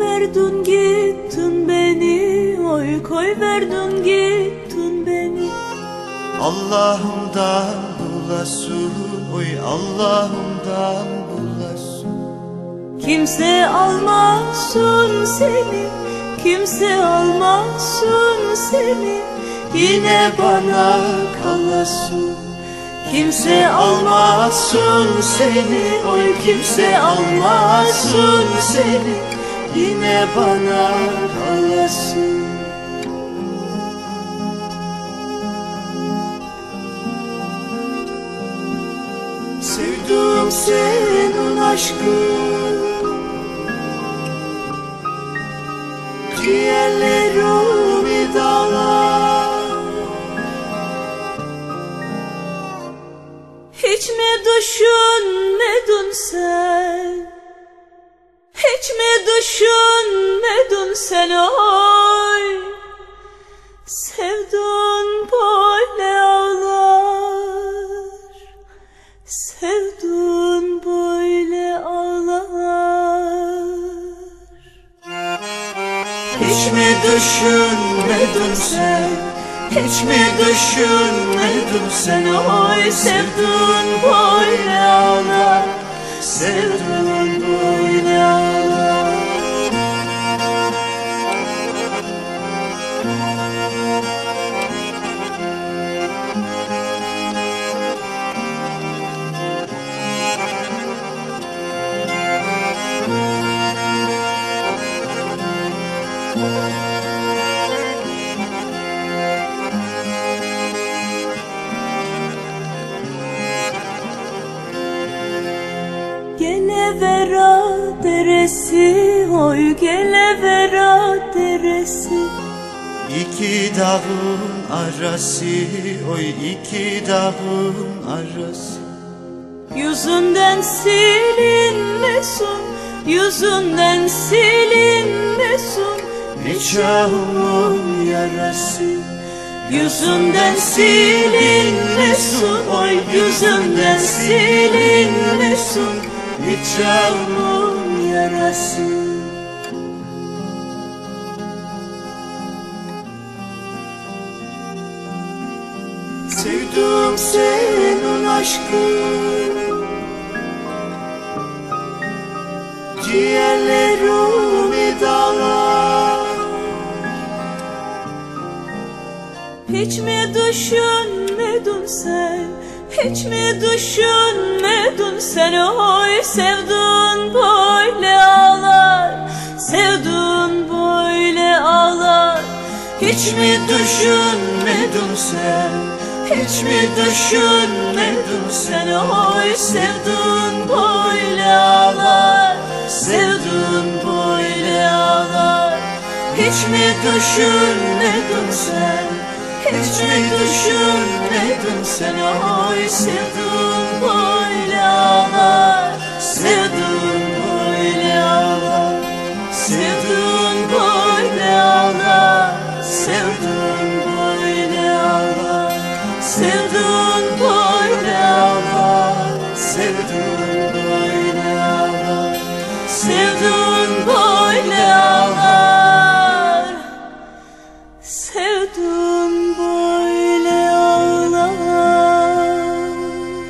verdin gittin beni. Oy koy verdin gittin beni. Allah'ımdan bulasın Oy Allah'ımdan bulasın Kimse almasın seni Kimse almasın seni. Yine bana kalasın. Kimse almasın seni Oy kimse almasın seni Yine bana kalasın Sevdim senin aşkın Ciğerlerimi dağlar. Hiç mi düşünmedin sen Hiç mi düşünmedin sen oy Sevdun böyle ağlar. Sevdun böyle ağlar. Hiç mi düşünmedin sen. Hiç mi düşünmedin sen Oy sevdin böyle ağlar. Sevdin böyle Gelevera deresi Oy gelevera deresi İki dağın arası Oy iki dağın arası. Yüzünden silinmesin Yüzünden silinmesin. Nikahımın yarası. Yüzünden silinmesin Oy yüzünden silinmesin Nikahımın yarası. Sevdim senin aşkın Ciğerlerimi dağlar. Hiç mi düşünmedin sen Hiç mi düşünmedin sen Oy sevdun böyle ağlar. Sevdun böyle ağlar. Hiç mi düşünmedin sen Hiç mi düşünmedin sen Oy. Sevdin böyle ağlar. Sevdin böyle ağlar. Hiç mi düşünmedin sen Hiç mi düşünmedin sen Oy sevdin böyle ağlar Sevdin böyle ağlar Sevdin böyle ağlar Sevdin böyle ağlar Sevdin böyle ağlar Sevdin